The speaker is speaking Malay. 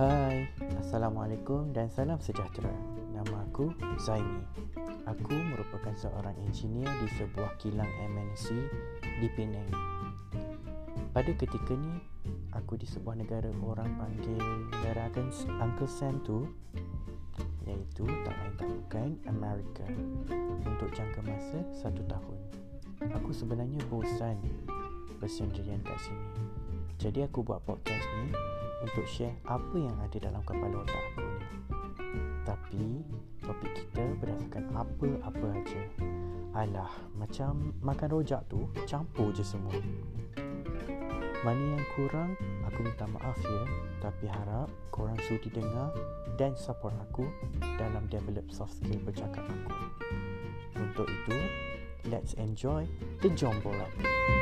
Hai, Assalamualaikum dan salam sejahtera. Nama aku Zaimi. Aku merupakan seorang engineer di sebuah kilang MNC di Penang. Pada ketika ni, aku di sebuah negara orang panggil negara Uncle Sam tu iaitu tak lain tak bukan Amerika untuk jangka masa satu tahun. Aku sebenarnya bosan bersendirian kat sini. Jadi aku buat podcast ni untuk share apa yang ada dalam kepala otak aku ni. Tapi topik kita berdasarkan apa-apa aja. Alah, macam makan rojak tu campur je semua. Mana yang kurang, aku minta maaf ya. Tapi harap korang sudi dengar dan support aku dalam develop soft skill bercakap aku. Untuk itu, let's enjoy the Jombola. Thank